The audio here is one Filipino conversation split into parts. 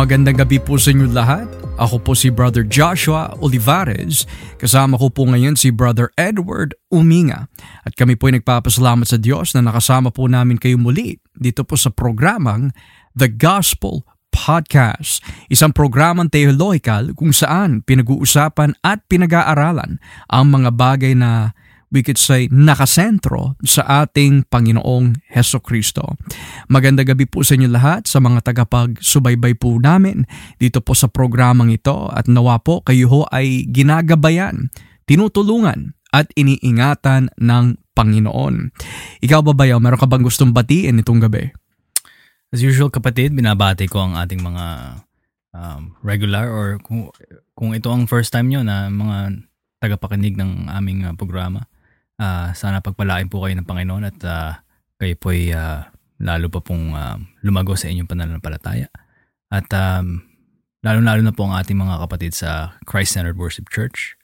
Magandang gabi po sa inyo lahat. Ako po si Brother Joshua Olivares. Kasama ko po ngayon si Brother Edward Uminga. At kami po ay nagpapasalamat sa Diyos na nakasama po namin kayo muli dito po sa programang The Gospel Podcast. Isang programang theological kung saan pinag-uusapan at pinag-aaralan ang mga bagay na we could say, nakasentro sa ating Panginoong Heso Kristo. Maganda gabi po sa inyo lahat sa mga tagapagsubaybay po namin dito po sa programang ito at nawa po kayo ho ay ginagabayan, tinutulungan at iniingatan ng Panginoon. Ikaw ba bayaw, meron ka bang gustong batiin itong gabi? As usual kapatid, binabati ko ang ating mga um, regular or kung, kung ito ang first time nyo na mga tagapakinig ng aming uh, programa. Uh, sana pagpalain po kayo ng Panginoon at uh, kayo po ay uh, lalo pa pong uh, lumago sa inyong pananampalataya. At um, lalo-lalo na po ang ating mga kapatid sa Christ-Centered Worship Church.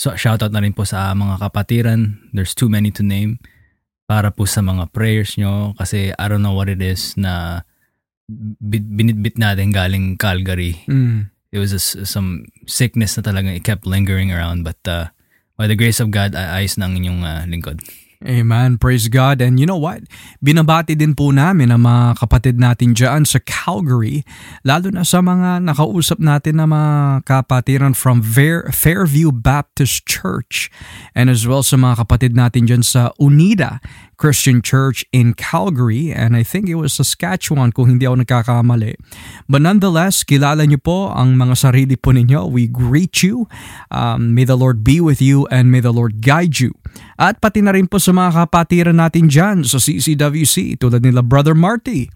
So shoutout na rin po sa mga kapatiran. There's too many to name para po sa mga prayers nyo kasi I don't know what it is na binitbit natin galing Calgary. Mm. It was a, some sickness na talagang it kept lingering around but uh, By the grace of God, ayos ng inyong uh, lingkod. Amen. Praise God. And you know what? Binabati din po namin ang mga kapatid natin dyan sa Calgary, lalo na sa mga nakausap natin na mga kapatiran from Fair, Fairview Baptist Church and as well sa mga kapatid natin dyan sa Unida Christian Church in Calgary and I think it was Saskatchewan kung hindi ako nagkakamali. But nonetheless, kilala niyo po ang mga sarili po ninyo. We greet you. Um, may the Lord be with you and may the Lord guide you. At pati na rin po sa mga kapatiran natin dyan sa CCWC tulad nila Brother Marty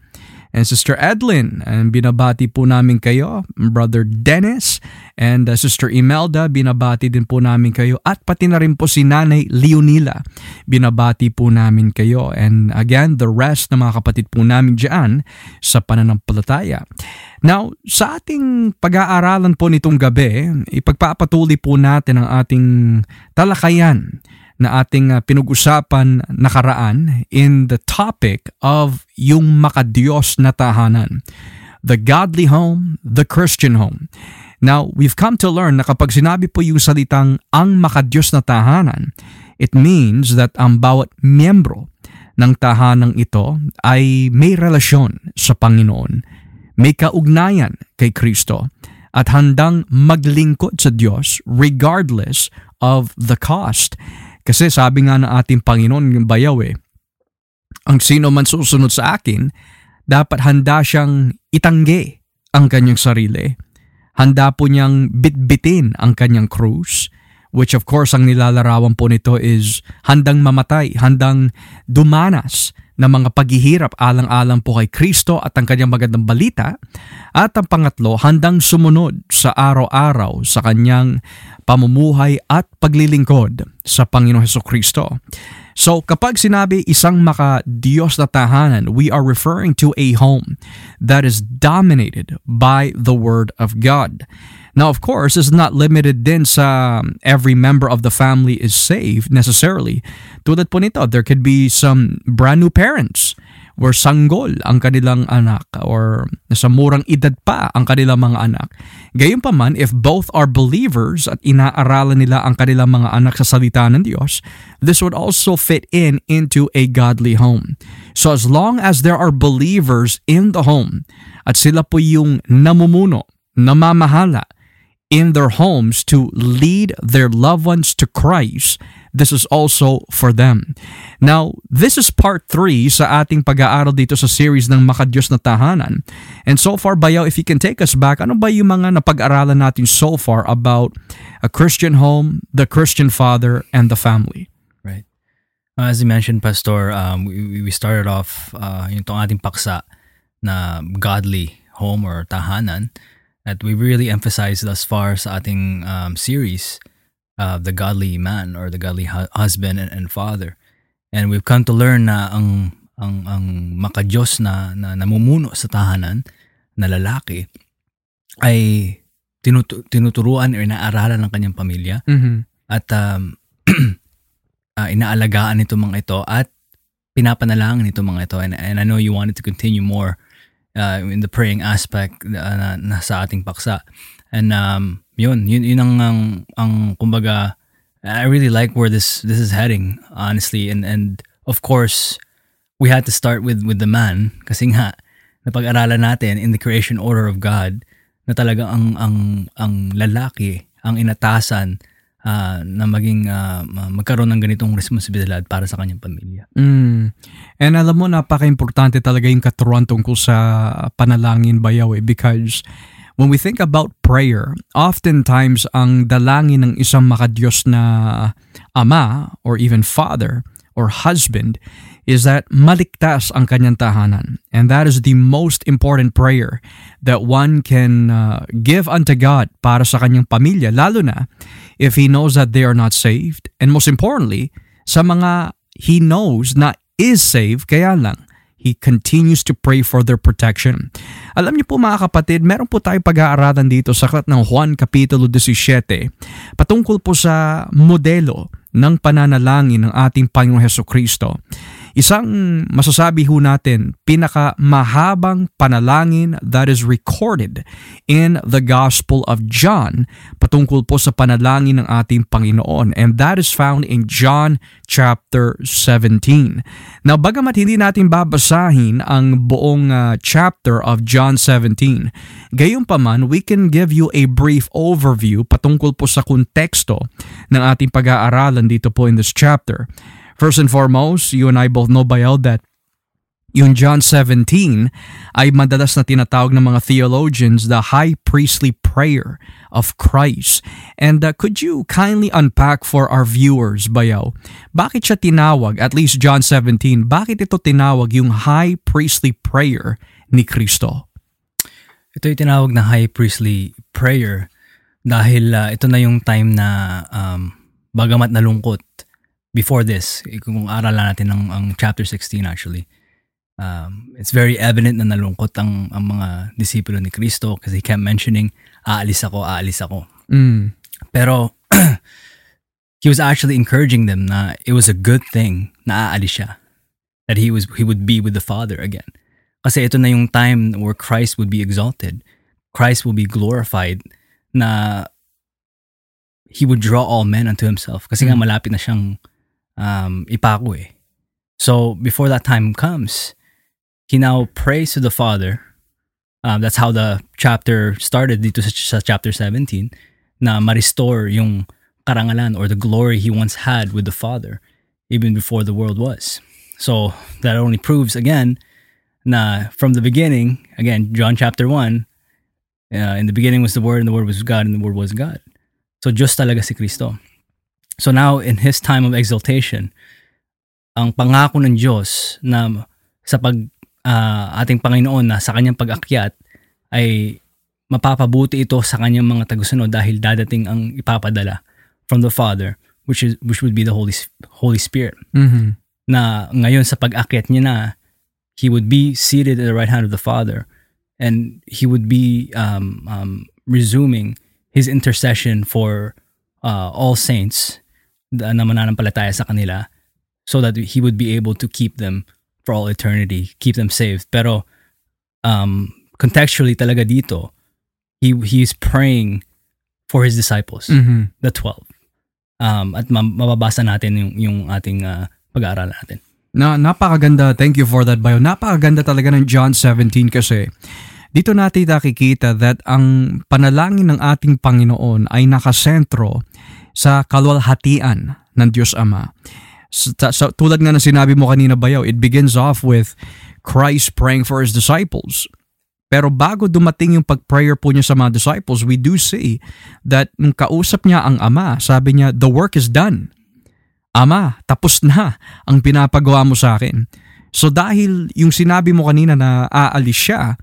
and Sister Edlin. And binabati po namin kayo, Brother Dennis and uh, Sister Imelda, binabati din po namin kayo. At pati na rin po si Nanay Leonila, binabati po namin kayo. And again, the rest ng mga kapatid po namin dyan sa pananampalataya. Now, sa ating pag-aaralan po nitong gabi, ipagpapatuloy po natin ang ating talakayan na ating uh, pinag-usapan nakaraan in the topic of yung makadiyos na tahanan. The godly home, the Christian home. Now, we've come to learn na kapag sinabi po yung salitang ang makadiyos na tahanan, it means that ang bawat miyembro ng tahanang ito ay may relasyon sa Panginoon, may kaugnayan kay Kristo, at handang maglingkod sa Diyos regardless of the cost. Kasi sabi nga ng ating Panginoon yung bayaw eh, ang sino man susunod sa akin, dapat handa siyang itangge ang kanyang sarili. Handa po niyang bitbitin ang kanyang krus, which of course ang nilalarawan po nito is handang mamatay, handang dumanas ng mga paghihirap alang-alang po kay Kristo at ang kanyang magandang balita. At ang pangatlo, handang sumunod sa araw-araw sa kanyang pamumuhay at paglilingkod sa Panginoong Heso Kristo. So kapag sinabi isang maka-Diyos na tahanan, we are referring to a home that is dominated by the Word of God. Now, of course, it's not limited din sa every member of the family is saved necessarily. Tulad po nito, there could be some brand new parents or sanggol ang kanilang anak or nasa murang edad pa ang kanilang mga anak. Gayunpaman, if both are believers at inaaralan nila ang kanilang mga anak sa salita ng Diyos, this would also fit in into a godly home. So as long as there are believers in the home at sila po yung namumuno, namamahala, in their homes to lead their loved ones to Christ, this is also for them. Now, this is part 3 sa ating pag-aaral dito sa series ng Makadiyos na Tahanan. And so far, Bayaw, if you can take us back, ano ba yung mga napag-aralan natin so far about a Christian home, the Christian father, and the family? Right. Uh, as you mentioned, Pastor, um, we, we started off uh, yung tong ating paksa na godly home or tahanan that we really emphasized thus far sa ating um, series, uh, the godly man or the godly hu- husband and, and father. And we've come to learn na ang ang ang makadiyos na, na namumuno sa tahanan na lalaki ay tinutu- tinuturuan o inaaralan ng kanyang pamilya mm-hmm. at um, uh, inaalagaan nito mga ito at pinapanalangin nito mga ito and, and I know you wanted to continue more uh, in the praying aspect uh, na, na sa ating paksa. And um, yun, yun, yun ang, ang, ang kumbaga, I really like where this this is heading, honestly. And and of course, we had to start with with the man kasi nga napag-aralan natin in the creation order of God na talaga ang ang ang lalaki ang inatasan uh, na maging uh, magkaroon ng ganitong responsibilidad para sa kanyang pamilya. Mm. And alam mo, napaka-importante talaga yung katuruan tungkol sa panalangin bayaw eh, because when we think about prayer, oftentimes ang dalangin ng isang makadiyos na ama or even father or husband is that maligtas ang kanyang tahanan. And that is the most important prayer that one can uh, give unto God para sa kanyang pamilya, lalo na if he knows that they are not saved. And most importantly, sa mga he knows na is saved, kaya lang He continues to pray for their protection. Alam niyo po mga kapatid, meron po tayong pag-aaralan dito sa aklat ng Juan Kapitulo 17 patungkol po sa modelo ng pananalangin ng ating Panginoong Heso Kristo. Isang masasabi ho natin, pinakamahabang panalangin that is recorded in the Gospel of John patungkol po sa panalangin ng ating Panginoon. And that is found in John chapter 17. Now, bagamat hindi natin babasahin ang buong uh, chapter of John 17, gayon pa man, we can give you a brief overview patungkol po sa konteksto ng ating pag-aaralan dito po in this chapter. First and foremost, you and I both know by now that yung John 17 ay madalas na tinatawag ng mga theologians the high priestly prayer of Christ. And uh, could you kindly unpack for our viewers, Bayaw, bakit siya tinawag, at least John 17, bakit ito tinawag yung high priestly prayer ni Kristo? Ito yung tinawag na high priestly prayer dahil uh, ito na yung time na um, bagamat nalungkot before this, kung aralan natin ang, ang chapter 16 actually, um, it's very evident na nalungkot ang, ang mga disipulo ni Kristo kasi he kept mentioning, aalis ako, aalis ako. Mm. Pero, he was actually encouraging them na it was a good thing na aalis siya. That he was he would be with the Father again. Kasi ito na yung time where Christ would be exalted. Christ will be glorified na he would draw all men unto himself. Kasi mm. nga malapit na siyang um, ipako eh. So before that time comes, he now prays to the Father. Um, that's how the chapter started dito sa, sa chapter 17 na ma-restore yung karangalan or the glory he once had with the Father even before the world was. So that only proves again na from the beginning, again, John chapter 1, uh, in the beginning was the Word and the Word was God and the Word was God. So Diyos talaga si Kristo. So now, in his time of exaltation, ang pangako ng Diyos na sa pag uh, ating Panginoon na sa kanyang pag-akyat ay mapapabuti ito sa kanyang mga tagusunod dahil dadating ang ipapadala from the Father which is which would be the Holy Holy Spirit. Mm-hmm. Na ngayon sa pag-akyat niya na he would be seated at the right hand of the Father and he would be um, um, resuming his intercession for uh, all saints na mananampalataya sa kanila so that he would be able to keep them for all eternity, keep them saved. Pero um, contextually talaga dito, he he's praying for his disciples, mm-hmm. the 12. Um, at mababasa natin yung, yung ating uh, pag-aaral natin. Na, napakaganda. Thank you for that, Bayo. Napakaganda talaga ng John 17 kasi dito natin nakikita that ang panalangin ng ating Panginoon ay nakasentro sa kalwalhatian ng Diyos Ama. So, so, tulad nga ng sinabi mo kanina bayaw, it begins off with Christ praying for His disciples. Pero bago dumating yung pag-prayer po niya sa mga disciples, we do see that nung kausap niya ang Ama, sabi niya, the work is done. Ama, tapos na ang pinapagawa mo sa akin. So dahil yung sinabi mo kanina na aalis siya,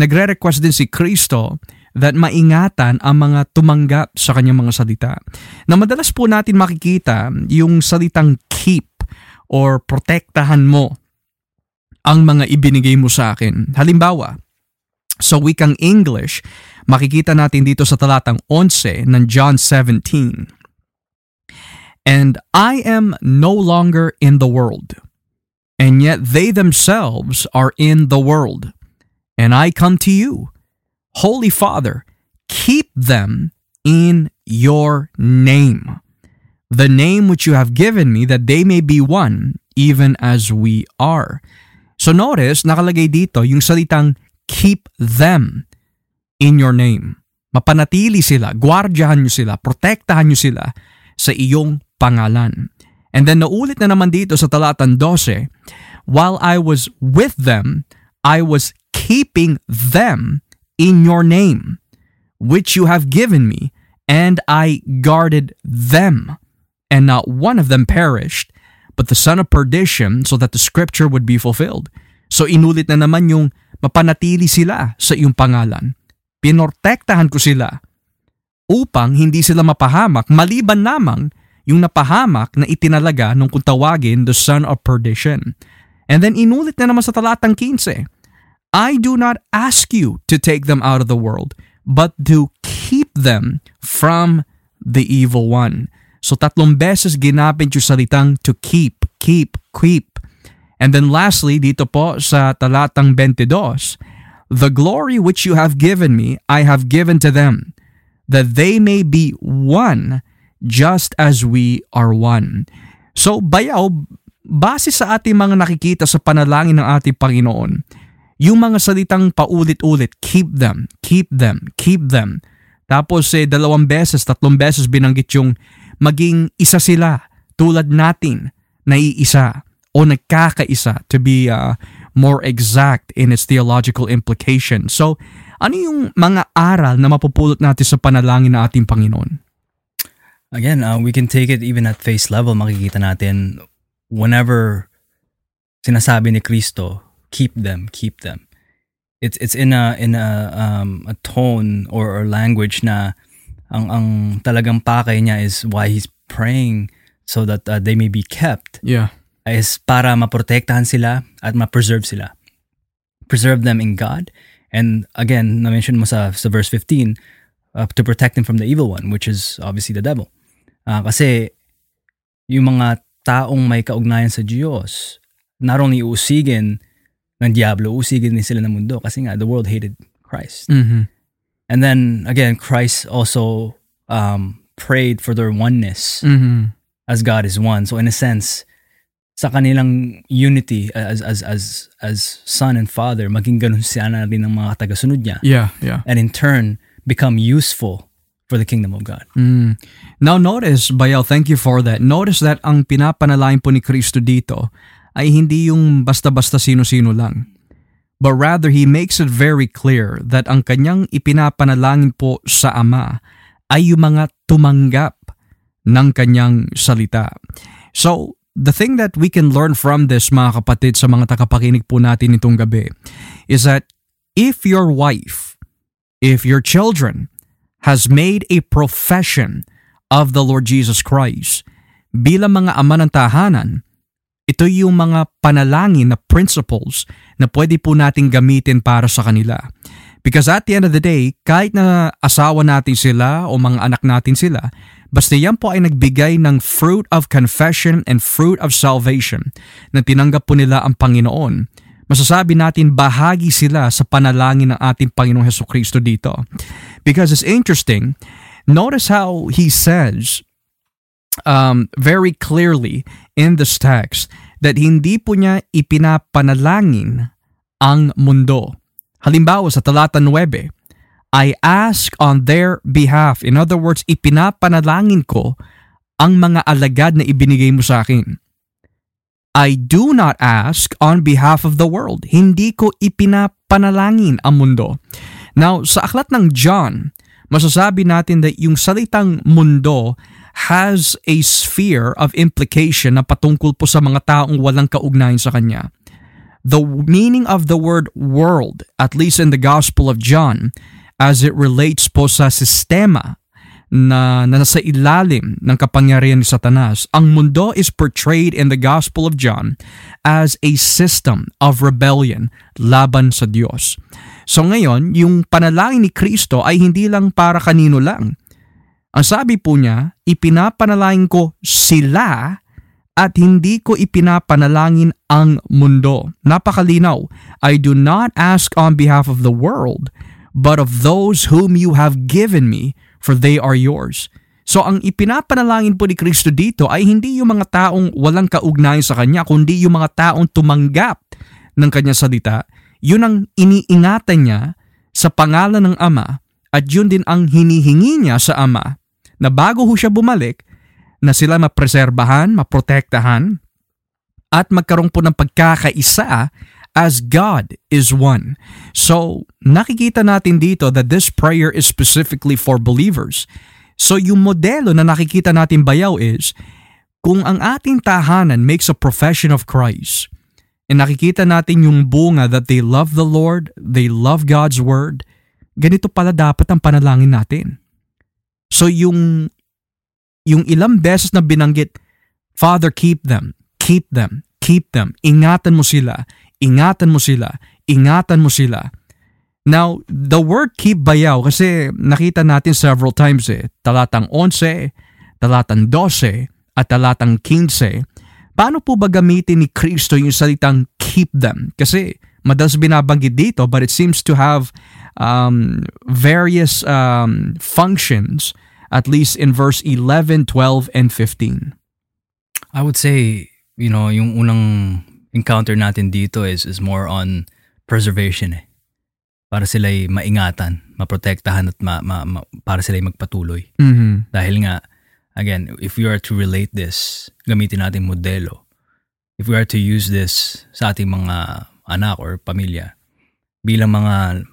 nagre-request din si Kristo that maingatan ang mga tumanggap sa kanyang mga salita. Na madalas po natin makikita yung salitang keep or protektahan mo ang mga ibinigay mo sa akin. Halimbawa, sa wikang English, makikita natin dito sa talatang 11 ng John 17. And I am no longer in the world, and yet they themselves are in the world, and I come to you. Holy Father, keep them in your name, the name which you have given me, that they may be one, even as we are. So notice, nakalagay dito yung salitang keep them in your name. Mapanatili sila, gwardyahan nyo sila, protektahan nyo sila sa iyong pangalan. And then naulit na naman dito sa talatang 12, while I was with them, I was keeping them in your name, which you have given me, and I guarded them. And not one of them perished, but the son of perdition, so that the scripture would be fulfilled. So inulit na naman yung mapanatili sila sa iyong pangalan. Pinortektahan ko sila upang hindi sila mapahamak maliban lamang yung napahamak na itinalaga nung kung tawagin the son of perdition. And then inulit na naman sa talatang 15, I do not ask you to take them out of the world, but to keep them from the evil one. So tatlong beses ginamit yung salitang to keep, keep, keep. And then lastly, dito po sa talatang 22, The glory which you have given me, I have given to them, that they may be one just as we are one. So, bayaw, base sa ating mga nakikita sa panalangin ng ating Panginoon, yung mga salitang paulit-ulit, keep them, keep them, keep them. Tapos eh, dalawang beses, tatlong beses binanggit yung maging isa sila tulad natin na iisa o nagkakaisa to be uh, more exact in its theological implication. So, ano yung mga aral na mapupulot natin sa panalangin ng ating Panginoon? Again, uh, we can take it even at face level. Makikita natin whenever sinasabi ni Kristo, keep them, keep them. It's it's in a in a um, a tone or, or language na ang ang talagang pakay niya is why he's praying so that uh, they may be kept. Yeah. Is para maprotektahan sila at ma-preserve sila. Preserve them in God. And again, na-mention mo sa, sa verse 15, uh, to protect them from the evil one, which is obviously the devil. Uh, kasi yung mga taong may kaugnayan sa Diyos, not only usigin ng Diablo, usigin din sila ng mundo kasi nga the world hated Christ. Mm-hmm. And then again, Christ also um, prayed for their oneness Mm-hmm. as God is one. So in a sense, sa kanilang unity as as as as son and father, maging ganun siya na rin ng mga tagasunod niya. Yeah, yeah. And in turn, become useful for the kingdom of God. Mm. Now notice, Bayaw, thank you for that. Notice that ang pinapanalangin po ni Kristo dito ay hindi yung basta-basta sino-sino lang. But rather, He makes it very clear that ang kanyang ipinapanalangin po sa Ama ay yung mga tumanggap ng kanyang salita. So, the thing that we can learn from this, mga kapatid, sa mga takapakinig po natin itong gabi, is that if your wife, if your children, has made a profession of the Lord Jesus Christ bilang mga ama ng tahanan, ito yung mga panalangin na principles na pwede po nating gamitin para sa kanila. Because at the end of the day, kahit na asawa natin sila o mga anak natin sila, basta yan po ay nagbigay ng fruit of confession and fruit of salvation na tinanggap po nila ang Panginoon, masasabi natin bahagi sila sa panalangin ng ating Panginoong Heso Kristo dito. Because it's interesting, notice how he says um, very clearly in this text that hindi po niya ipinapanalangin ang mundo. Halimbawa sa talata 9, I ask on their behalf. In other words, ipinapanalangin ko ang mga alagad na ibinigay mo sa akin. I do not ask on behalf of the world. Hindi ko ipinapanalangin ang mundo. Now, sa aklat ng John, masasabi natin that yung salitang mundo has a sphere of implication na patungkol po sa mga taong walang kaugnayan sa kanya. The meaning of the word world, at least in the Gospel of John, as it relates po sa sistema na, na nasa ilalim ng kapangyarihan ni Satanas, ang mundo is portrayed in the Gospel of John as a system of rebellion laban sa Diyos. So ngayon, yung panalangin ni Kristo ay hindi lang para kanino lang. Ang sabi po niya, ipinapanalangin ko sila at hindi ko ipinapanalangin ang mundo. Napakalinaw. I do not ask on behalf of the world, but of those whom you have given me, for they are yours. So ang ipinapanalangin po ni Kristo dito ay hindi yung mga taong walang kaugnayan sa Kanya, kundi yung mga taong tumanggap ng Kanya salita. Yun ang iniingatan niya sa pangalan ng Ama at yun din ang hinihingi niya sa Ama na bago ho siya bumalik, na sila mapreserbahan, maprotektahan, at magkaroon po ng pagkakaisa as God is one. So, nakikita natin dito that this prayer is specifically for believers. So, yung modelo na nakikita natin bayaw is, kung ang ating tahanan makes a profession of Christ, and nakikita natin yung bunga that they love the Lord, they love God's Word, ganito pala dapat ang panalangin natin. So yung yung ilang beses na binanggit, Father, keep them, keep them, keep them. Ingatan mo sila, ingatan mo sila, ingatan mo sila. Now, the word keep bayaw kasi nakita natin several times eh. Talatang 11, talatang 12, at talatang 15. Paano po ba gamitin ni Kristo yung salitang keep them? Kasi madalas binabanggit dito but it seems to have um, various um, functions at least in verse 11, 12, and 15? I would say, you know, yung unang encounter natin dito is, is more on preservation eh. Para sila'y maingatan, maprotektahan at ma, ma, ma, para sila'y magpatuloy. Mm-hmm. Dahil nga, again, if we are to relate this, gamitin natin modelo. If we are to use this sa ating mga anak or pamilya, bilang mga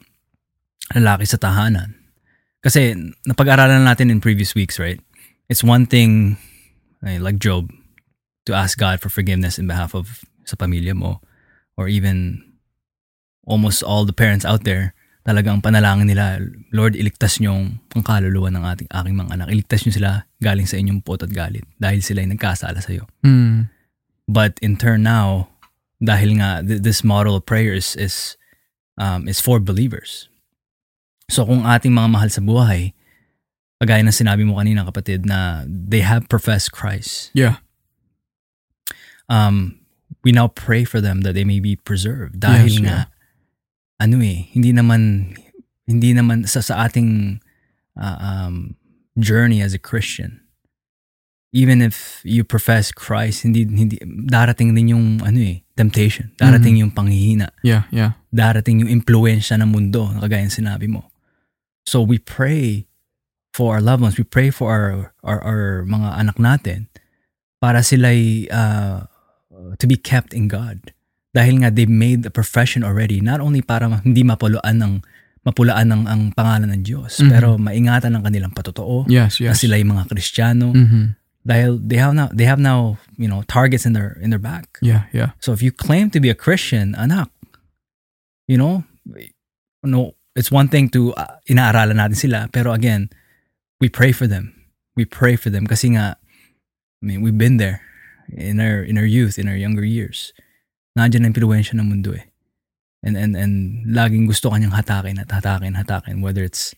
lalaki sa tahanan, kasi napag-aralan natin in previous weeks, right? It's one thing, like Job, to ask God for forgiveness in behalf of sa pamilya mo or even almost all the parents out there, talagang panalangin nila, Lord, iligtas niyo ang kaluluwa ng ating aking mga anak. Iligtas niyo sila galing sa inyong pot at galit dahil sila ay nagkasala sa iyo. Mm. But in turn now, dahil nga th- this model of prayer is is, um, is for believers. So kung ating mga mahal sa buhay, kagaya ng sinabi mo kanina kapatid na they have professed Christ. Yeah. Um, we now pray for them that they may be preserved. Dahil Yes, nga, ano eh, hindi naman, hindi naman sa, sa ating uh, um, journey as a Christian, even if you profess Christ, hindi, hindi, darating din yung, ano eh, temptation. Darating yung panghihina. Yeah, yeah. Darating yung impluensya ng mundo, kagaya ng sinabi mo. So we pray for our loved ones. We pray for our our, our mga anak natin para sila uh, to be kept in God. Dahil nga they made the profession already not only para hindi mapulaan ng mapulaan ng ang pangalan ng Diyos, Mhm. pero maingatan ng kanilang patotoo Yes, na yes. sila yung mga Kristiyano Mm-hmm. dahil they have now they have now, you know, targets in their in their back. Yeah, yeah. So if you claim to be a Christian, anak, you know, no, it's one thing to uh, inaaralan natin sila, pero again, we pray for them. We pray for them kasi nga, I mean, we've been there in our in our youth, in our younger years. Nandiyan ang impluensya ng mundo eh. And and and laging gusto kanyang hatakin at hatakin, hatakin whether it's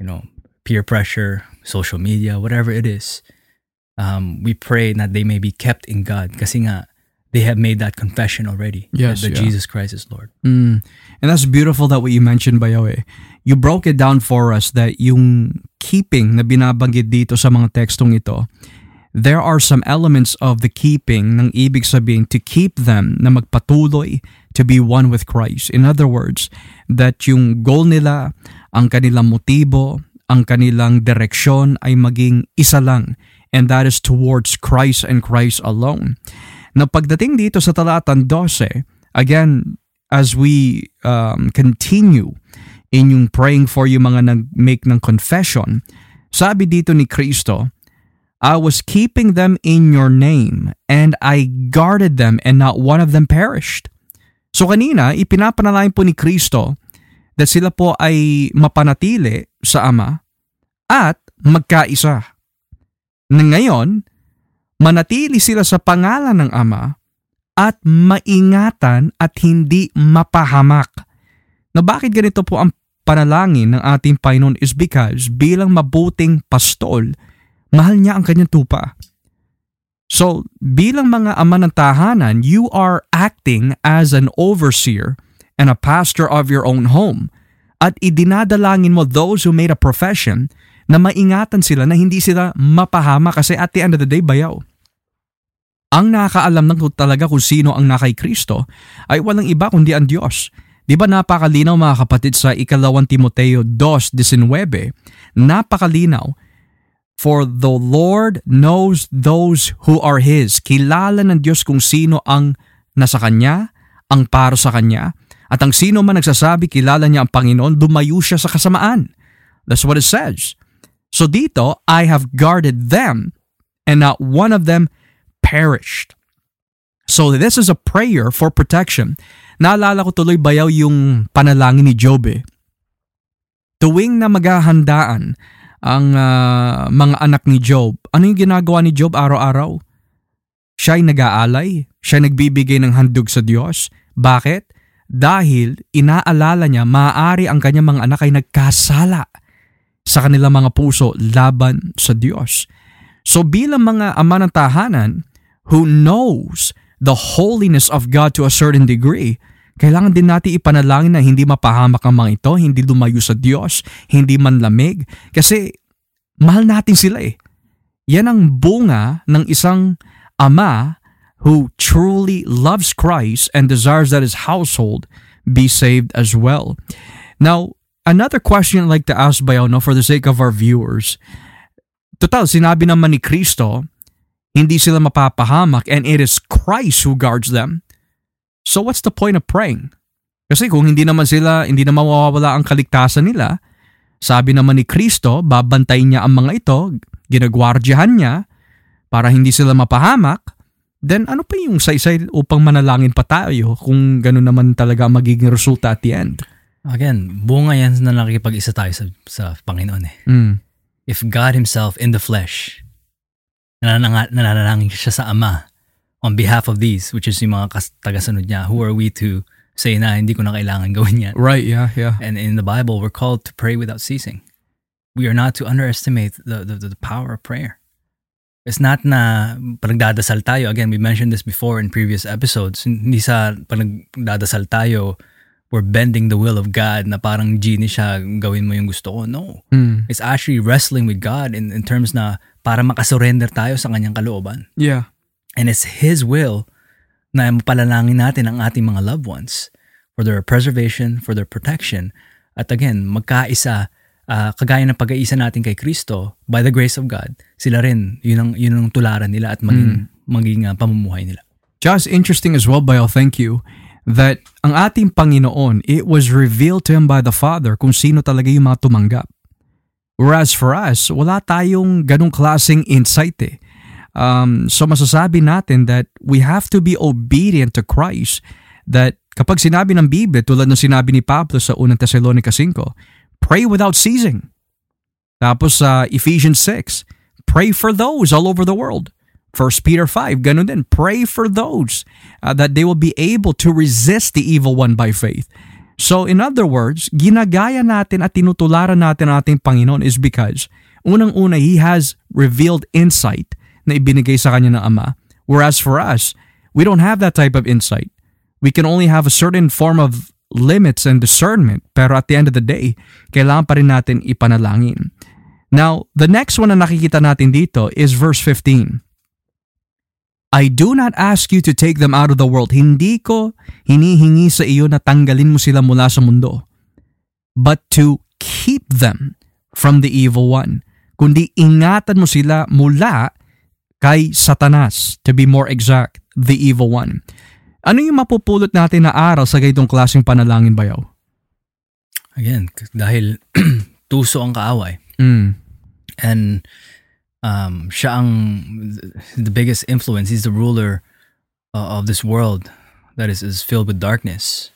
you know, peer pressure, social media, whatever it is. Um, we pray that they may be kept in God kasi nga they have made that confession already Yes, that, yeah. Jesus Christ is Lord. Mm. And that's beautiful that what you mentioned, Bayawe. You broke it down for us that yung keeping na binabanggit dito sa mga tekstong ito, there are some elements of the keeping ng ibig sabihin to keep them na magpatuloy to be one with Christ. In other words, that yung goal nila, ang kanilang motibo, ang kanilang direksyon ay maging isa lang and that is towards Christ and Christ alone. Na pagdating dito sa talatang 12, again, as we um, continue in yung praying for yung mga nag-make ng confession, sabi dito ni Kristo, I was keeping them in your name, and I guarded them, and not one of them perished. So kanina, ipinapanalangin po ni Kristo that sila po ay mapanatili sa Ama at magkaisa. Na ngayon, manatili sila sa pangalan ng Ama at maingatan at hindi mapahamak. Na bakit ganito po ang panalangin ng ating Panginoon is because bilang mabuting pastol, mahal niya ang kanyang tupa. So, bilang mga ama ng tahanan, you are acting as an overseer and a pastor of your own home. At idinadalangin mo those who made a profession na maingatan sila na hindi sila mapahama kasi at the end of the day, bayaw. Ang nakakaalam ng talaga kung sino ang nakay Kristo ay walang iba kundi ang Diyos. Di ba napakalinaw mga kapatid sa ikalawang Timoteo 2.19? Napakalinaw For the Lord knows those who are His. Kilala ng Diyos kung sino ang nasa Kanya, ang para sa Kanya. At ang sino man nagsasabi kilala niya ang Panginoon, dumayo siya sa kasamaan. That's what it says. So dito, I have guarded them and not one of them perished. So this is a prayer for protection. Naalala ko tuloy bayaw yung panalangin ni Job eh. Tuwing na maghahandaan ang uh, mga anak ni Job. Ano yung ginagawa ni Job araw-araw? Siya ay nag-aalay. Siya ay nagbibigay ng handog sa Diyos. Bakit? Dahil inaalala niya maaari ang kanyang mga anak ay nagkasala sa kanilang mga puso laban sa Diyos. So bilang mga ama ng tahanan who knows the holiness of God to a certain degree, kailangan din natin ipanalangin na hindi mapahamak ang mga ito, hindi lumayo sa Diyos, hindi manlamig. Kasi mahal natin sila eh. Yan ang bunga ng isang ama who truly loves Christ and desires that his household be saved as well. Now, another question I'd like to ask Bayo, no, for the sake of our viewers. Total, sinabi naman ni Kristo, hindi sila mapapahamak and it is Christ who guards them. So what's the point of praying? Kasi kung hindi naman sila, hindi naman mawawala ang kaligtasan nila, sabi naman ni Kristo, babantayin niya ang mga ito, ginagwardyahan niya, para hindi sila mapahamak, then ano pa yung saysay upang manalangin pa tayo kung gano'n naman talaga magiging resulta at the end? Again, bunga yan na nakikipag-isa tayo sa, sa Panginoon eh. Mm. If God Himself in the flesh, nananalangin siya sa Ama, on behalf of these, which is yung mga tagasunod niya, who are we to say na hindi ko na kailangan gawin yan? Right, yeah, yeah. And in the Bible, we're called to pray without ceasing. We are not to underestimate the, the, the power of prayer. It's not na pag nagdadasal tayo, again, we mentioned this before in previous episodes, hindi sa pag nagdadasal tayo, we're bending the will of God na parang genie siya, gawin mo yung gusto ko. No. Mm. It's actually wrestling with God in, in terms na para makasurrender tayo sa kanyang kalooban. Yeah. And it's His will na mapalalangin natin ang ating mga loved ones for their preservation, for their protection. At again, magkaisa, uh, kagaya ng pag-aisa natin kay Kristo, by the grace of God, sila rin, yun ang, yun ang tularan nila at maging, mm. maging uh, pamumuhay nila. Just interesting as well, Bayo, thank you, that ang ating Panginoon, it was revealed to Him by the Father kung sino talaga yung mga tumanggap. Whereas for us, wala tayong ganong klaseng insight eh. Um, so masasabi natin that we have to be obedient to Christ. That kapag sinabi ng Biblia, tulad ng sinabi ni Pablo sa unang Thessalonica 5, pray without ceasing. Tapos sa uh, Ephesians 6, pray for those all over the world. 1 Peter 5, ganun din, pray for those uh, that they will be able to resist the evil one by faith. So in other words, ginagaya natin at tinutularan natin ang ating Panginoon is because unang-una, He has revealed insight na ibinigay sa kanya ng Ama. Whereas for us, we don't have that type of insight. We can only have a certain form of limits and discernment. Pero at the end of the day, kailangan pa rin natin ipanalangin. Now, the next one na nakikita natin dito is verse 15. I do not ask you to take them out of the world. Hindi ko hinihingi sa iyo na tanggalin mo sila mula sa mundo. But to keep them from the evil one. Kundi ingatan mo sila mula kay Satanas, to be more exact, the evil one. Ano yung mapupulot natin na aral sa ganitong klaseng panalangin bayaw? Again, dahil tuso ang kaaway. Mm. And um, siya ang the biggest influence. He's the ruler uh, of this world that is, is filled with darkness.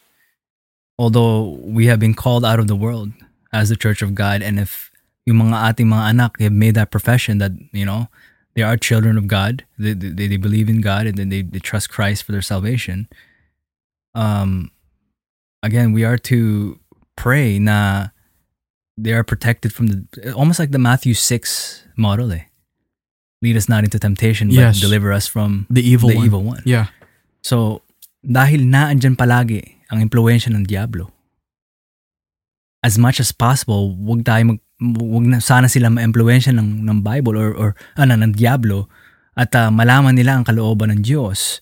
Although we have been called out of the world as the church of God and if yung mga ating mga anak have made that profession that, you know, they are children of God. They, they, they believe in God and then they, they trust Christ for their salvation. Um, again, we are to pray na they are protected from the almost like the Matthew 6 model eh. Lead us not into temptation, but Yes. deliver us from The evil the one. evil one. Yeah. So, dahil naandyan palagi ang impluensya ng Diablo, as much as possible, wag tayo mag, wag na sana sila ma-impluensya ng, ng Bible or, or ano, ng Diablo at ah, malaman nila ang kalooban ng Diyos.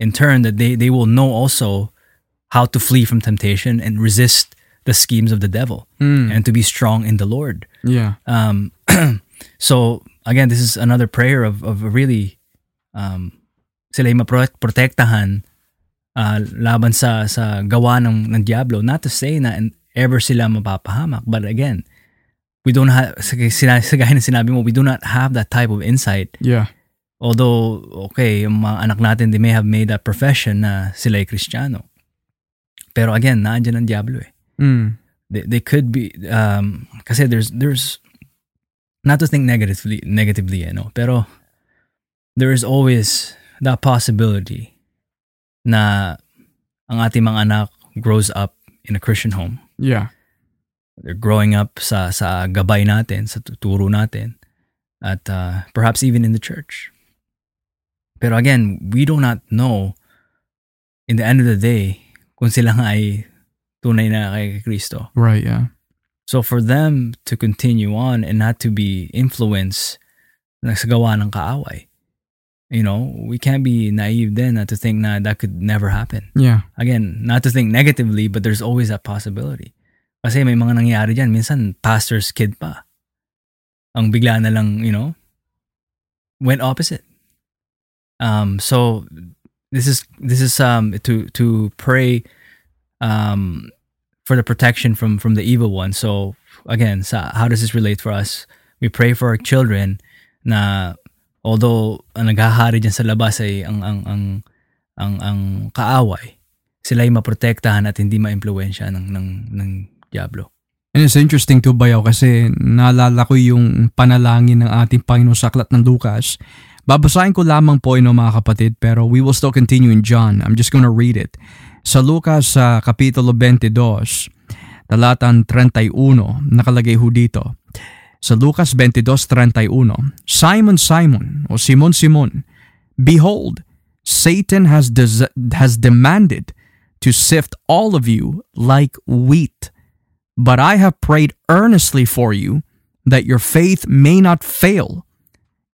In turn, that they, they will know also how to flee from temptation and resist the schemes of the devil Mm. and to be strong in the Lord. Yeah. Um, so again, this is another prayer of of really um, sila yung maprotektahan uh, laban sa sa gawa ng ng Diablo. Not to say na ever sila mapapahamak, but again, we don't have sa, sina- sa gaya ng sinabi mo, we do not have that type of insight. Yeah. Although, okay, yung mga anak natin, they may have made that profession na sila ay Kristiyano. Pero again, naandyan ang Diablo eh Mm. they, they could be um kasi there's there's not to think negatively negatively you know pero there is always that possibility na ang ating mga anak grows up in a Christian home Yeah. they're growing up sa sa gabay natin sa tuturo natin at uh, perhaps even in the church pero again we do not know in the end of the day kung sila nga ay tunay na kay Kristo Right. Yeah. So for them to continue on and not to be influenced na sa gawa ng kaaway, you know, we can't be naive then not to think na that could never happen. Yeah. Again, not to think negatively, but there's always that possibility. Kasi may mga nangyayari dyan, minsan pastor's kid pa. Ang bigla na lang, you know, went opposite. Um, so this is this is um to to pray um for the protection from from the evil one. So again, sa how does this relate for us? We pray for our children na although ang naghahari diyan sa labas ay ang ang ang ang, ang kaaway, sila ay maprotektahan at hindi maimpluwensya ng ng ng diablo. And it's interesting to Bayaw kasi naalala ko yung panalangin ng ating Panginoon sa aklat ng Lucas. Babasahin ko lamang po ino mga kapatid pero we will still continue in John. I'm just gonna read it. Sa Lucas sa Kapitulo 22, talatang 31, nakalagay ho dito. Sa Lucas 22.31, Simon, Simon, o Simon, Simon, Behold, Satan has, des- has demanded to sift all of you like wheat. But I have prayed earnestly for you that your faith may not fail.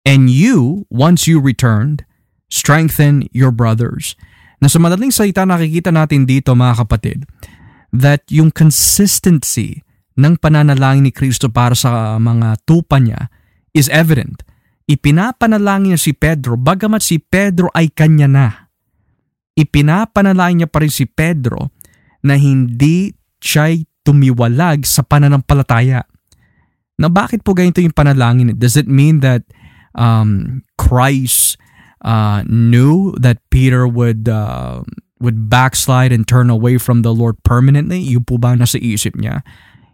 And you, once you returned, strengthen your brothers. Na sa madaling salita nakikita natin dito mga kapatid that yung consistency ng pananalangin ni Kristo para sa mga tupa niya is evident. Ipinapanalangin niya si Pedro bagamat si Pedro ay kanya na. Ipinapanalangin niya pa rin si Pedro na hindi siya'y tumiwalag sa pananampalataya. Na bakit po ganito yung panalangin? Does it mean that um, Christ uh, knew that Peter would uh, would backslide and turn away from the Lord permanently? Yun po ba nasa isip niya?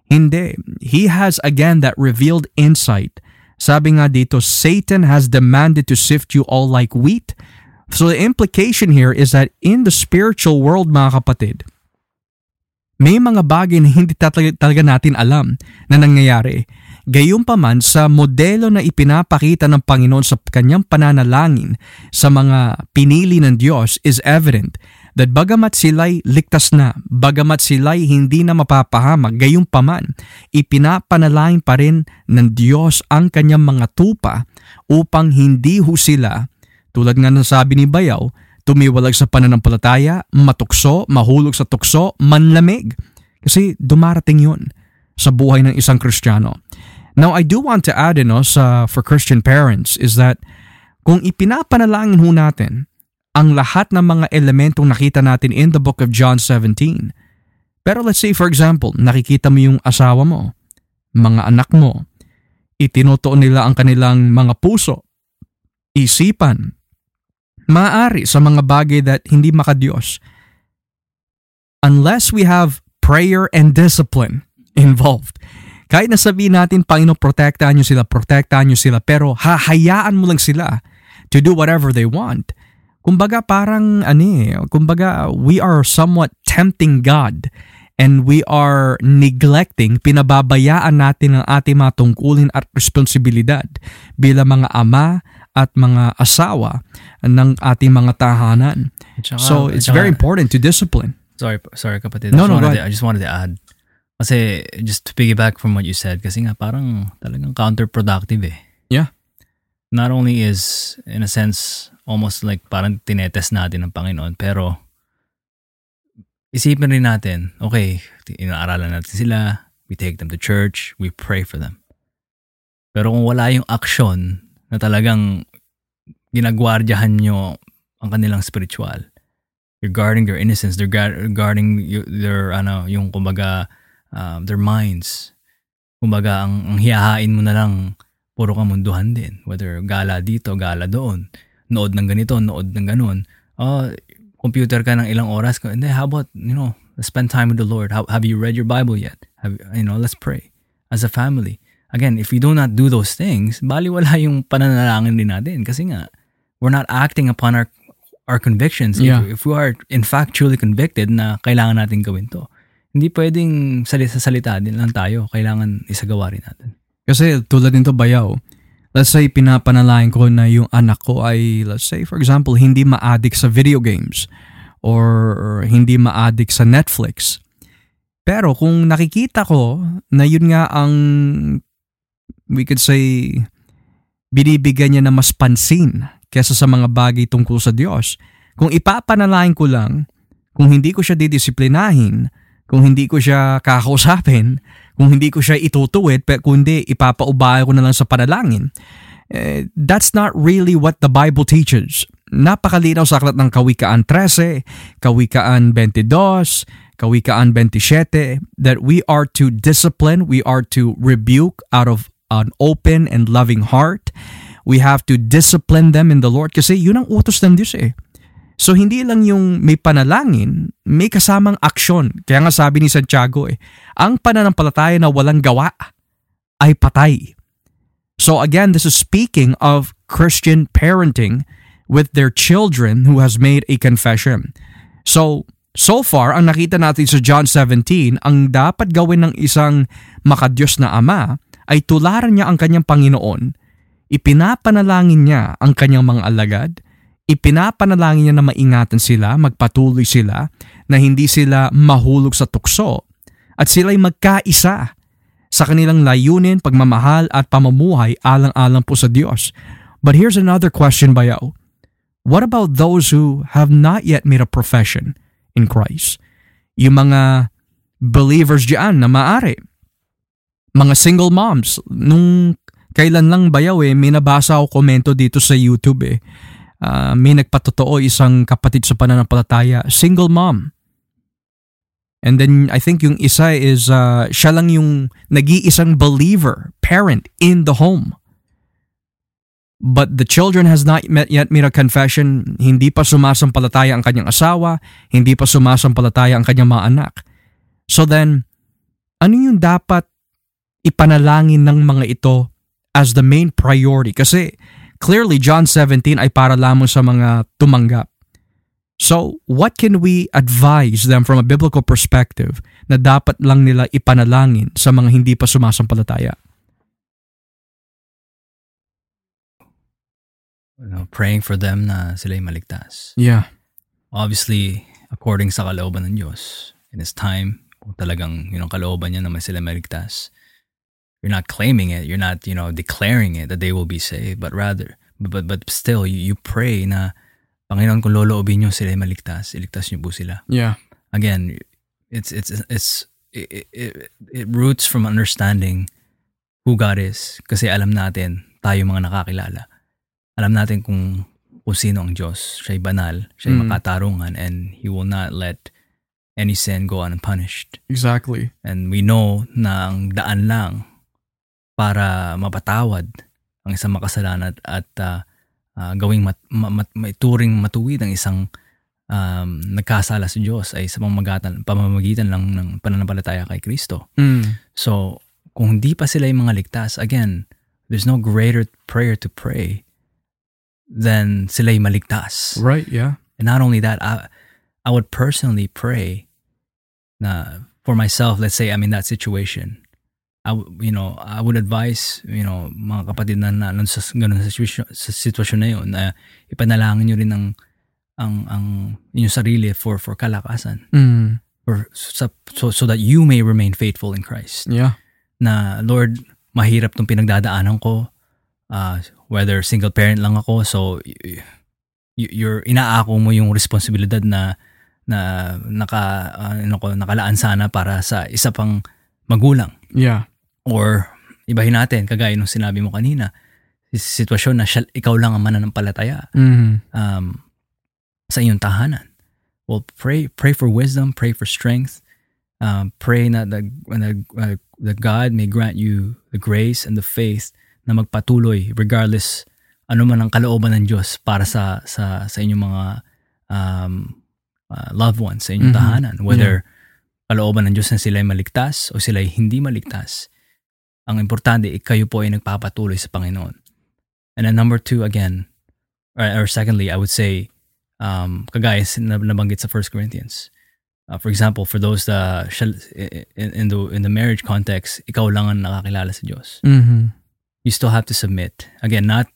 Hindi. He has again that revealed insight. Sabi nga dito, Satan has demanded to sift you all like wheat. So the implication here is that in the spiritual world mga kapatid, may mga bagay na hindi talaga, talaga natin alam na nangyayari. Gayunpaman sa modelo na ipinapakita ng Panginoon sa kanyang pananalangin sa mga pinili ng Diyos is evident that bagamat sila'y ligtas na, bagamat sila'y hindi na mapapahamak, gayunpaman, ipinapanalangin pa rin ng Diyos ang kanyang mga tupa upang hindi ho sila, tulad nga ng sabi ni Bayaw, tumiwalag sa pananampalataya, matukso, mahulog sa tukso, manlamig. Kasi dumarating yun sa buhay ng isang Kristiyano. Now, I do want to add, no, sa, for Christian parents is that kung ipinapanalangin ho natin ang lahat ng mga elementong nakita natin in the book of John 17, pero let's say for example, nakikita mo yung asawa mo, mga anak mo, itinutuon nila ang kanilang mga puso, isipan, maaari sa mga bagay that hindi makadiyos. Unless we have prayer and discipline involved. Kahit na sabihin natin, Panginoon, protektahan nyo sila, protektahan nyo sila, pero hahayaan mo lang sila to do whatever they want. Kumbaga parang ano eh, kumbaga we are somewhat tempting God and we are neglecting, pinababayaan natin ang ating mga tungkulin at responsibilidad bilang mga ama at mga asawa ng ating mga tahanan. Tsaka- So it's tsaka- very important to discipline. Sorry, sorry kapatid. No, I no, wanted to-. I just wanted to add. Kasi just to piggyback from what you said, kasi nga parang talagang counterproductive eh. Yeah. Not only is, in a sense, almost like parang tinetest natin ng Panginoon, pero isipin rin natin, okay, inaaralan natin sila, we take them to church, we pray for them. Pero kung wala yung action na talagang ginagwardyahan nyo ang kanilang spiritual, you're guarding their innocence, they're guard- guarding y- their, ano, yung kumbaga, um, their minds. Kumbaga, ang, ang hiyahain mo na lang, puro kamunduhan din. Whether gala dito, gala doon. Nood ng ganito, nood ng ganun. Oh, computer ka ng ilang oras. Hindi, how about, you know, spend time with the Lord. How, have you read your Bible yet? Have, you know, let's pray as a family. Again, if we do not do those things, bali wala yung pananalangin din natin. Kasi nga, we're not acting upon our our convictions. Yeah. If, if we are in fact truly convicted na kailangan natin gawin to. Hindi pwedeng salita salita din lang tayo. Kailangan isagawa rin natin. Kasi tulad nito bayaw, let's say pinapanalangin ko na yung anak ko ay, let's say for example, hindi ma-addict sa video games or hindi ma-addict sa Netflix. Pero kung nakikita ko na yun nga ang we could say binibigyan niya na mas pansin kesa sa mga bagay tungkol sa Diyos. Kung ipapanalangin ko lang, kung hindi ko siya didisiplinahin, kung hindi ko siya kakausapin, kung hindi ko siya itutuwid, kundi ipapaubaya ko na lang sa panalangin, eh, that's not really what the Bible teaches. Napakalinaw sa aklat ng Kawikaan 13, Kawikaan 22, Kawikaan 27, that we are to discipline, we are to rebuke out of an open and loving heart. We have to discipline them in the Lord kasi yun ang utos ng Diyos eh. So hindi lang yung may panalangin, may kasamang aksyon. Kaya nga sabi ni Santiago eh, ang pananampalataya na walang gawa ay patay. So again, this is speaking of Christian parenting with their children who has made a confession. So, so far, ang nakita natin sa John 17, ang dapat gawin ng isang makadiyos na ama ay tularan niya ang kanyang Panginoon, ipinapanalangin niya ang kanyang mga alagad, ipinapanalangin niya na maingatan sila, magpatuloy sila, na hindi sila mahulog sa tukso, at sila'y magkaisa sa kanilang layunin, pagmamahal at pamumuhay alang-alang po sa Diyos. But here's another question, Bayaw. What about those who have not yet made a profession in Christ? Yung mga believers diyan na maari. Mga single moms. Nung kailan lang bayaw eh, may nabasa ako komento dito sa YouTube eh. Ah, may nagpatotoo isang kapatid sa pananampalataya, single mom. And then I think yung isa is uh, siya lang yung nag-iisang believer, parent in the home. But the children has not met, yet made a confession, hindi pa sumasampalataya ang kanyang asawa, hindi pa sumasampalataya ang kanyang mga anak. So then, ano yung dapat ipanalangin ng mga ito as the main priority? Kasi clearly John 17 ay para lamang sa mga tumanggap. So, what can we advise them from a biblical perspective na dapat lang nila ipanalangin sa mga hindi pa sumasampalataya? You know, praying for them na sila'y maligtas. Yeah. Obviously, according sa kalooban ng Diyos, in His time, kung talagang yun ang kalooban niya na may sila maligtas, you're not claiming it, you're not, you know, declaring it that they will be saved, but rather, but, but, still, you, you pray na, Panginoon, kung loloobin niyo sila maligtas, iligtas niyo po sila. Yeah. Again, it's, it's, it's, it, it, it roots from understanding who God is. Kasi alam natin, tayo mga nakakilala, alam natin kung, kung sino ang Diyos. Siya'y banal, siya'y Mm. makatarungan, and He will not let any sin go unpunished. Exactly. And we know na ang daan lang para mapatawad ang isang makasalanan at, ah, ah, gawing mat, ma, mat, maituring matuwid ang isang um, nagkasala sa Diyos ay sa pamamagitan, pamamagitan lang ng pananampalataya kay Kristo. Mm. So, kung hindi pa sila yung mga ligtas, again, there's no greater prayer to pray than sila yung maligtas. Right, yeah. And not only that, I, I would personally pray na for myself, let's say I'm in that situation, I, you know, I would advise, you know, mga kapatid na na sa ganun sa sitwasyon, sa sitwasyon na yun, na ipanalangin nyo rin ang ang ang inyong sarili for for kalakasan Mm. or sa, so so that you may remain faithful in Christ. Yeah. Na Lord, mahirap tong pinagdadaanan ko. Uh, whether single parent lang ako, so y- you're inaako mo yung responsibilidad na na naka uh, ano ko nakalaan sana para sa isa pang magulang Yeah. Or ibahin natin kagaya nung sinabi mo kanina sitwasyon na siya, ikaw lang ang mananampalataya Mm. um, sa iyong tahanan. Well, pray pray for wisdom, pray for strength. Um, pray na the, na, uh, that God may grant you the grace and the faith na magpatuloy regardless ano man ang kalooban ng Diyos para sa sa sa inyong mga um, uh, loved ones sa inyong Mhm. tahanan. Whether kalooban ng Diyos na sila ay maligtas o sila ay hindi maligtas. Ang importante, eh, kayo po ay nagpapatuloy sa Panginoon. And then number two, again, or, or secondly, I would say, um, kagaya na nabanggit sa 1 Corinthians. Uh, for example, for those that shall, in, in the in the marriage context, ikaw lang ang nakakilala sa Diyos. Mm-hmm. You still have to submit. Again, not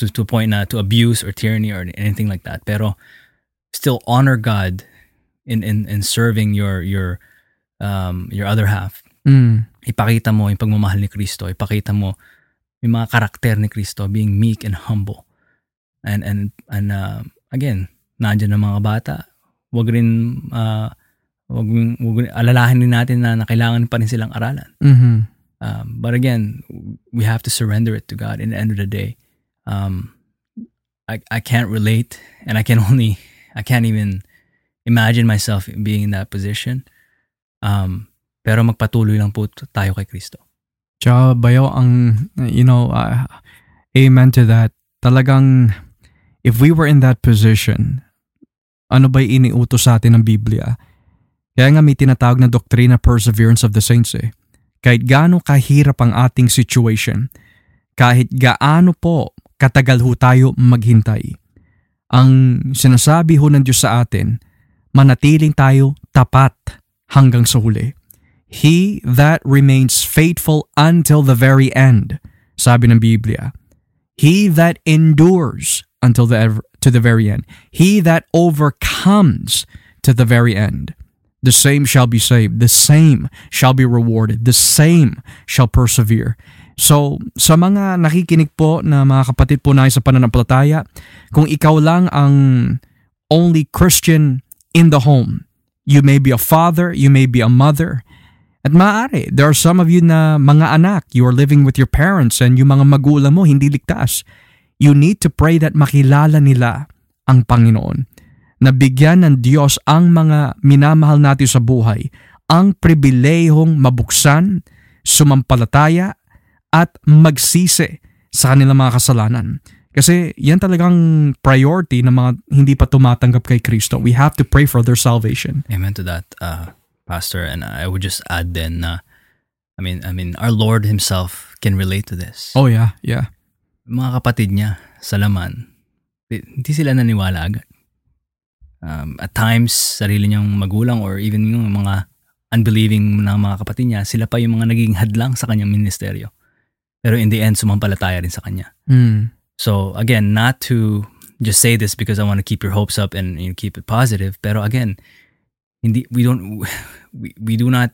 to to a point na to abuse or tyranny or anything like that, pero still honor God in in in serving your your um your other half. Mm. Ipakita mo yung pagmamahal ni Kristo, ipakita mo yung mga karakter ni Kristo being meek and humble. And and and uh, again, nandiyan ang mga bata. Wag rin uh, wag, wag rin- alalahanin natin na, na kailangan pa rin silang aralan. Mm-hmm. Um, but again, we have to surrender it to God. In the end of the day, um, I I can't relate, and I can only I can't even imagine myself being in that position. Um, pero magpatuloy lang po tayo kay Kristo. Tsaka bayaw ang, you know, uh, amen to that. Talagang, if we were in that position, ano ba'y iniutos sa atin ng Biblia? Kaya nga may tinatawag na doctrina perseverance of the saints eh. Kahit gaano kahirap ang ating situation, kahit gaano po katagal ho tayo maghintay, ang sinasabi ho ng Diyos sa atin, manatiling tayo tapat hanggang sa huli. He that remains faithful until the very end, sabi ng Biblia. He that endures until the to the very end. He that overcomes to the very end. The same shall be saved. The same shall be rewarded. The same shall persevere. So, sa mga nakikinig po na mga kapatid po na sa pananampalataya, kung ikaw lang ang only Christian in the home, you may be a father, you may be a mother, at maaari, there are some of you na mga anak, you are living with your parents and yung mga magulang mo hindi ligtas. You need to pray that makilala nila ang Panginoon. Nabigyan ng Diyos ang mga minamahal natin sa buhay ang pribilehong mabuksan, sumampalataya, at magsisi sa kanilang mga kasalanan. Kasi yan talagang priority ng mga hindi pa tumatanggap kay Kristo. We have to pray for their salvation. Amen to that, uh, Pastor. And I would just add then, na I mean, I mean, our Lord Himself can relate to this. Oh yeah, yeah. mga kapatid niya sa laman, di- hindi sila naniwala agad. Um, at times, sarili niyang magulang or even yung mga unbelieving na mga kapatid niya, sila pa yung mga naging hadlang sa kanyang ministeryo. Pero in the end, sumampalataya rin sa kanya. Mm. So again, not to just say this because I want to keep your hopes up and you know, keep it positive. Pero again, hindi we don't we, we do not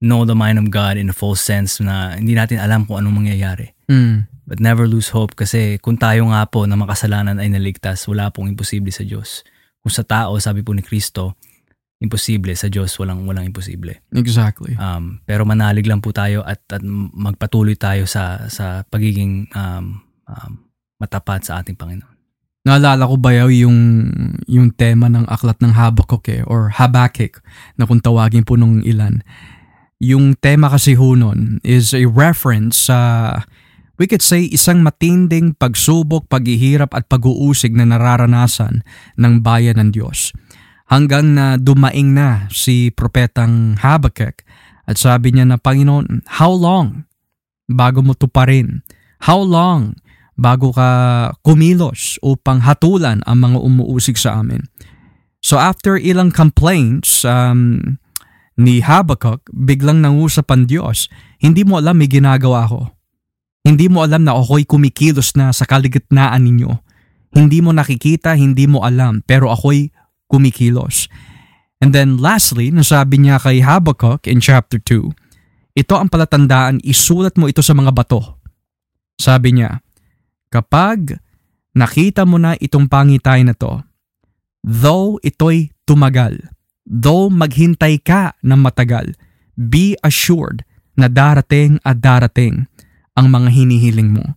know the mind of God in the full sense na hindi natin alam kung anong mangyayari. Mm. But never lose hope kasi kung tayo nga po na makasalanan ay naligtas, wala pong imposible sa Diyos. Kung sa tao, sabi po ni Kristo, imposible, sa Diyos walang walang imposible. Exactly. Um, pero manalig lang po tayo at, at magpatuloy tayo sa sa pagiging um, um, matapat sa ating Panginoon. Naalala ko ba yung, yung tema ng aklat ng Habakkuk eh, or Habakkuk na kung tawagin po nung ilan. Yung tema kasi ho is a reference sa, we could say, isang matinding pagsubok, paghihirap at pag-uusig na nararanasan ng bayan ng Diyos. Hanggang na dumaing na si Propetang Habakkuk at sabi niya na, Panginoon, how long bago mo tuparin? How long bago ka kumilos upang hatulan ang mga umuusig sa amin. So after ilang complaints um, ni Habakkuk, biglang nangusap ang Diyos. Hindi mo alam may ginagawa ko. Hindi mo alam na ako'y kumikilos na sa kaligitnaan ninyo. Hindi mo nakikita, hindi mo alam, pero ako'y kumikilos. And then lastly, nasabi niya kay Habakkuk in chapter 2, ito ang palatandaan, isulat mo ito sa mga bato. Sabi niya, kapag nakita mo na itong pangitay na to, though ito'y tumagal, though maghintay ka ng matagal, be assured na darating at darating ang mga hinihiling mo.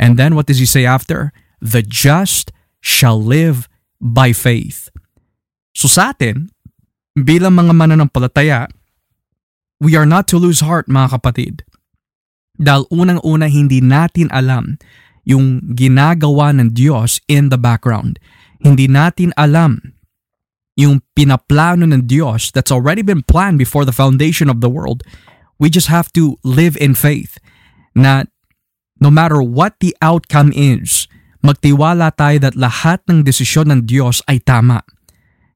And then what does he say after? The just shall live by faith. So sa atin, bilang mga mananampalataya, we are not to lose heart mga kapatid. Dahil unang-una hindi natin alam yung ginagawa ng Diyos in the background. Hindi natin alam yung pinaplano ng Diyos that's already been planned before the foundation of the world. We just have to live in faith na no matter what the outcome is, magtiwala tayo that lahat ng desisyon ng Diyos ay tama.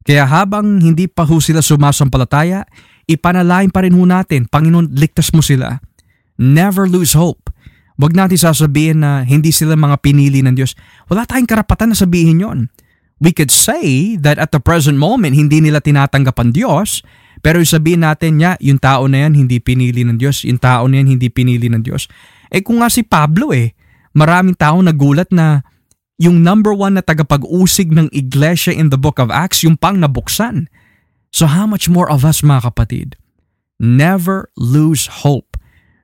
Kaya habang hindi pa ho sila sumasampalataya, ipanalain pa rin ho natin, Panginoon, ligtas mo sila. Never lose hope. Huwag natin sasabihin na hindi sila mga pinili ng Diyos. Wala tayong karapatan na sabihin yon. We could say that at the present moment, hindi nila tinatanggap ang Diyos, pero sabihin natin niya, yung tao na yan hindi pinili ng Diyos, yung tao na yan hindi pinili ng Diyos. Eh kung nga si Pablo eh, maraming tao nagulat na yung number one na tagapag-usig ng iglesia in the book of Acts, yung pang nabuksan. So how much more of us mga kapatid? Never lose hope.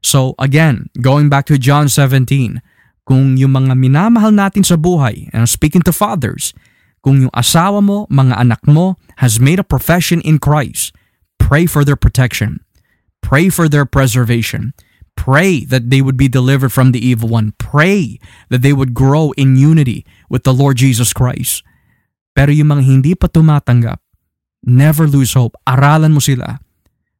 So again, going back to John 17, kung yung mga minamahal natin sa buhay, and I'm speaking to fathers, kung yung asawa mo, mga anak mo has made a profession in Christ, pray for their protection. Pray for their preservation. Pray that they would be delivered from the evil one. Pray that they would grow in unity with the Lord Jesus Christ. Pero yung mga hindi pa tumatanggap, never lose hope. Aralan mo sila.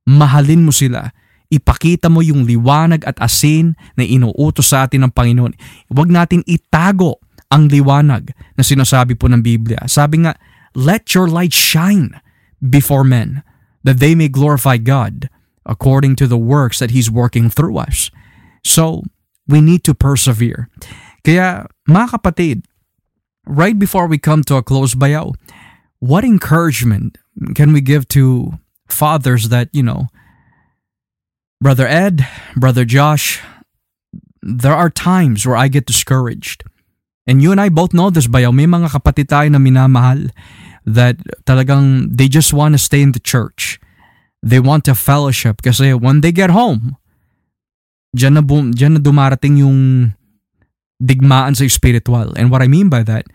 Mahalin mo sila. Ipakita mo yung liwanag at asin na inuutos sa atin ng Panginoon. Huwag natin itago ang liwanag na sinasabi po ng Biblia. Sabi nga, let your light shine before men that they may glorify God according to the works that He's working through us. So, we need to persevere. Kaya, mga kapatid, right before we come to a close bayaw, what encouragement can we give to fathers that, you know, Brother Ed, Brother Josh, there are times where I get discouraged. And you and I both know this, bayaw. May mga kapatid tayo na minamahal that talagang they just want to stay in the church. They want to fellowship kasi when they get home, dyan na, bum, dyan na dumarating yung digmaan sa spiritual. And what I mean by that,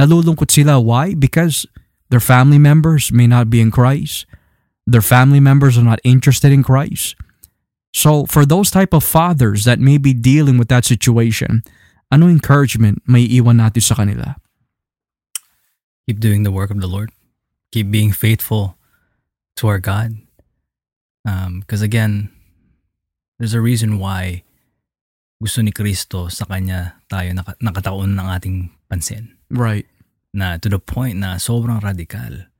nalulungkot sila. Why? Because their family members may not be in Christ. Their family members are not interested in Christ. So for those type of fathers that may be dealing with that situation, ano encouragement may iwan natin sa kanila? Keep doing the work of the Lord. Keep being faithful to our God. Because um, again, there's a reason why gusto ni Kristo sa Kanya tayo nak- nakataon ng ating pansin. Right. Na to the point na sobrang radikal.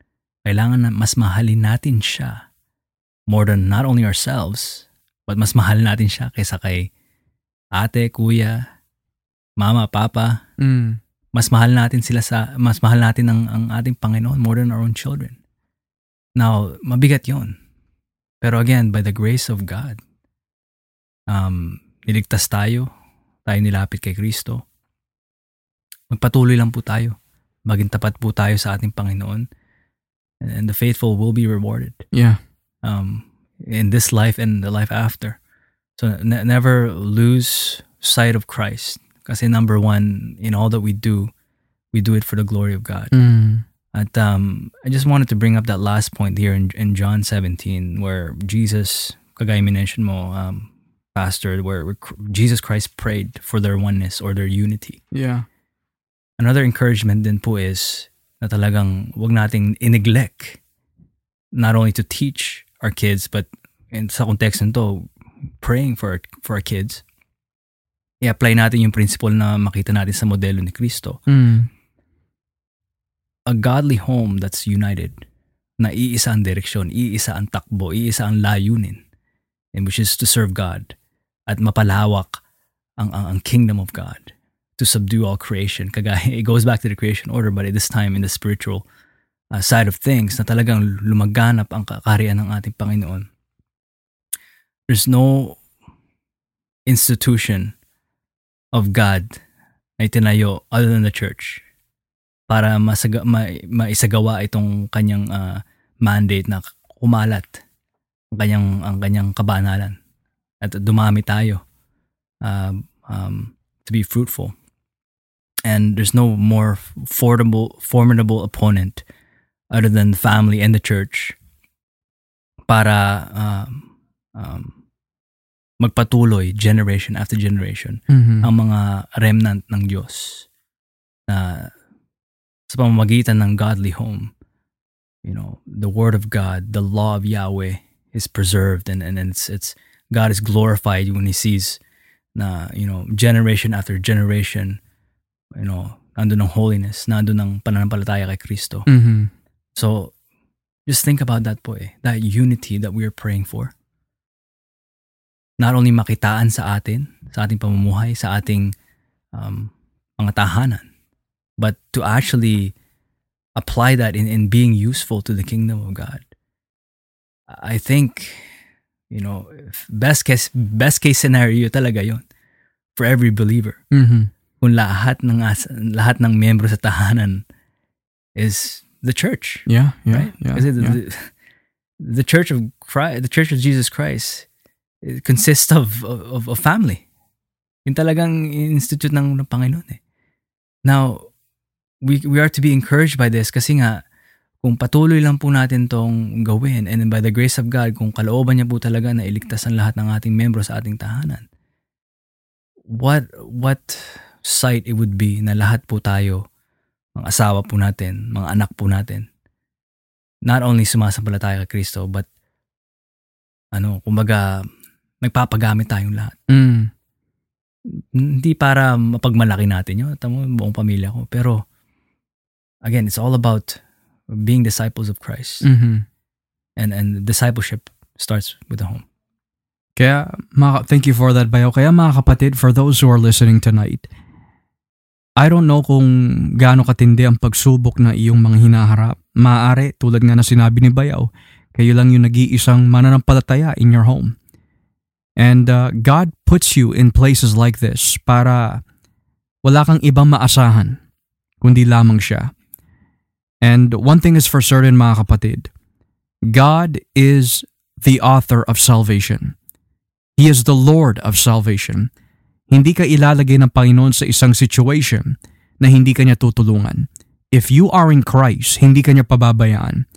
Kailangan na mas mahalin natin siya more than not only ourselves, but mas mahal natin siya kaysa kay ate, kuya, mama, papa. Mm. Mas mahal natin sila sa, mas mahal natin ang, ang ating Panginoon more than our own children. Now, mabigat yon pero again, by the grace of God, um, niligtas tayo, tayo nilapit kay Kristo. Magpatuloy lang po tayo. Maging tapat po tayo sa ating Panginoon. And, and the faithful will be rewarded. Yeah. Um, in this life and the life after. So ne- never lose sight of Christ. Kasi number one, in all that we do, we do it for the glory of God. Mm. At um, I just wanted to bring up that last point here in, in John 17 where Jesus, kagaya mention mo, um, Pastor, where, where Jesus Christ prayed for their oneness or their unity. Yeah. Another encouragement din po is na talagang wag nating ineglect not only to teach our kids but in sa context nito praying for for our kids i-apply natin yung principle na makita natin sa modelo ni Kristo Mm. a godly home that's united, na iisa ang direksyon, iisa ang takbo, iisa ang layunin, and which is to serve God. at mapalawak ang, ang, ang kingdom of God to subdue all creation. Kagaya, it goes back to the creation order, but at this time in the spiritual uh, side of things na talagang lumaganap ang kakarian ng ating Panginoon. There's no institution of God na itinayo other than the church para masaga, ma, maisagawa itong kanyang uh, mandate na kumalat ang kanyang ang kanyang kabanalan at dumami tayo uh, um, to be fruitful and there's no more formidable formidable opponent other than the family and the church para um, um, magpatuloy generation after generation Mhm. ang mga remnant ng Diyos na sa pamamagitan ng godly home, you know, the word of God, the law of Yahweh is preserved and, and it's, it's, God is glorified when he sees na, you know, generation after generation, you know, nandun ng holiness, nandun ng pananampalataya kay Kristo. Mhm. So, just think about that po eh. That unity that we are praying for. Not only makitaan sa atin, sa ating pamumuhay, sa ating um, mga tahanan, but to actually apply that in, in being useful to the kingdom of God. I think, you know, best case, best case scenario talaga yon for every believer Mhm. kung lahat ng lahat ng miyembro sa tahanan is the church Yeah, yeah, right? yeah. The, yeah. the, the Church of Christ, the Church of Jesus Christ, it consists of of a family. Yung talagang institute ng, ng Panginoon eh. Now, we we are to be encouraged by this kasi nga kung patuloy lang po natin tong gawin and by the grace of God, kung kalooban niya po talaga na iligtas ang lahat ng ating membro sa ating tahanan, what what sight it would be na lahat po tayo, mga asawa po natin, mga anak po natin, not only sumasampalataya kay Kristo, but ano, kumbaga, nagpapagamit tayong lahat. Mm. Hindi para mapagmalaki natin yun, tamo buong pamilya ko. Pero, again, it's all about being disciples of Christ. Mhm. And and discipleship starts with the home. Kaya, mga, thank you for that, Bayo. Kaya mga kapatid, for those who are listening tonight, I don't know kung gaano katindi ang pagsubok na iyong mga hinaharap. Maaari, tulad nga na sinabi ni Bayaw, kayo lang yung nag-iisang mananampalataya in your home. And uh, God puts you in places like this para wala kang ibang maasahan, kundi lamang siya. And one thing is for certain mga kapatid, God is the author of salvation. He is the Lord of salvation. Hindi ka ilalagay ng Panginoon sa isang situation na hindi ka niya tutulungan. If you are in Christ, hindi ka niya pababayaan.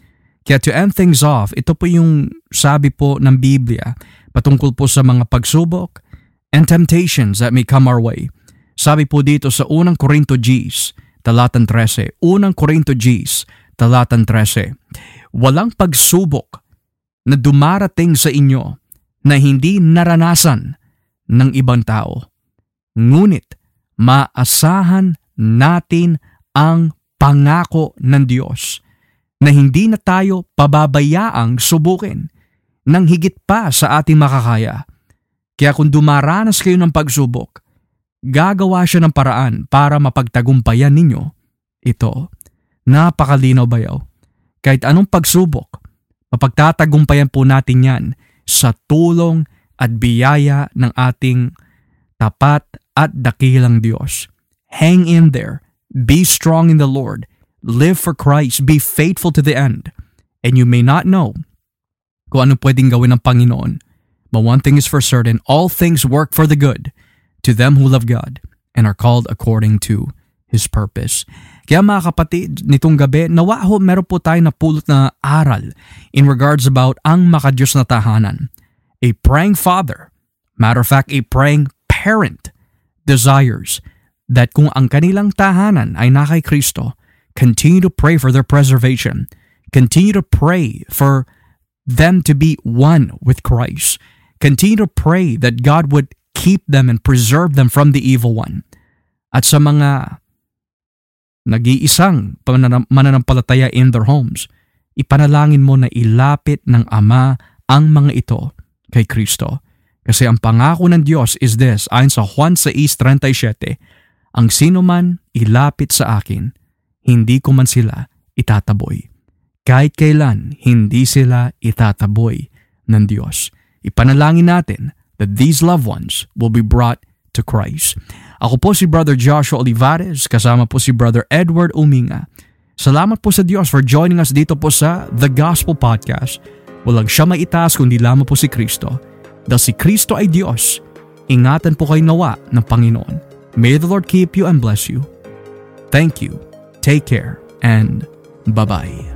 Kaya to end things off, ito po yung sabi po ng Biblia patungkol po sa mga pagsubok and temptations that may come our way. Sabi po dito sa unang Korinto Gs, talatan 13, unang Korinto Gs, talatan 13, walang pagsubok na dumarating sa inyo na hindi naranasan ng ibang tao. Ngunit maasahan natin ang pangako ng Diyos na hindi na tayo pababayaang subukin ng higit pa sa ating makakaya. Kaya kung dumaranas kayo ng pagsubok, gagawa siya ng paraan para mapagtagumpayan ninyo ito. Napakalinaw bayaw. Kahit anong pagsubok, mapagtatagumpayan po natin yan sa tulong at biyaya ng ating tapat at dakilang Diyos. Hang in there. Be strong in the Lord. Live for Christ. Be faithful to the end. And you may not know kung ano pwedeng gawin ng Panginoon. But one thing is for certain, all things work for the good to them who love God and are called according to His purpose. Kaya mga kapatid, nitong gabi, nawa ho meron po tayo na pulot na aral in regards about ang makadiyos na tahanan. A praying father, matter of fact, a praying parent desires that kung ang kanilang tahanan ay na kay Kristo, continue to pray for their preservation. Continue to pray for them to be one with Christ. Continue to pray that God would keep them and preserve them from the evil one. At sa mga nag-iisang mananampalataya in their homes, ipanalangin mo na ilapit ng Ama ang mga ito kay Kristo. Kasi ang pangako ng Diyos is this, ayon sa Juan 6.37, Ang sino man ilapit sa akin, hindi ko man sila itataboy. Kahit kailan, hindi sila itataboy ng Diyos. Ipanalangin natin that these loved ones will be brought to Christ. Ako po si Brother Joshua Olivares, kasama po si Brother Edward Uminga. Salamat po sa Diyos for joining us dito po sa The Gospel Podcast. Walang siya maitaas kundi lamang po si Kristo dahil si Kristo ay Diyos, ingatan po kayo nawa ng Panginoon. May the Lord keep you and bless you. Thank you, take care, and bye-bye.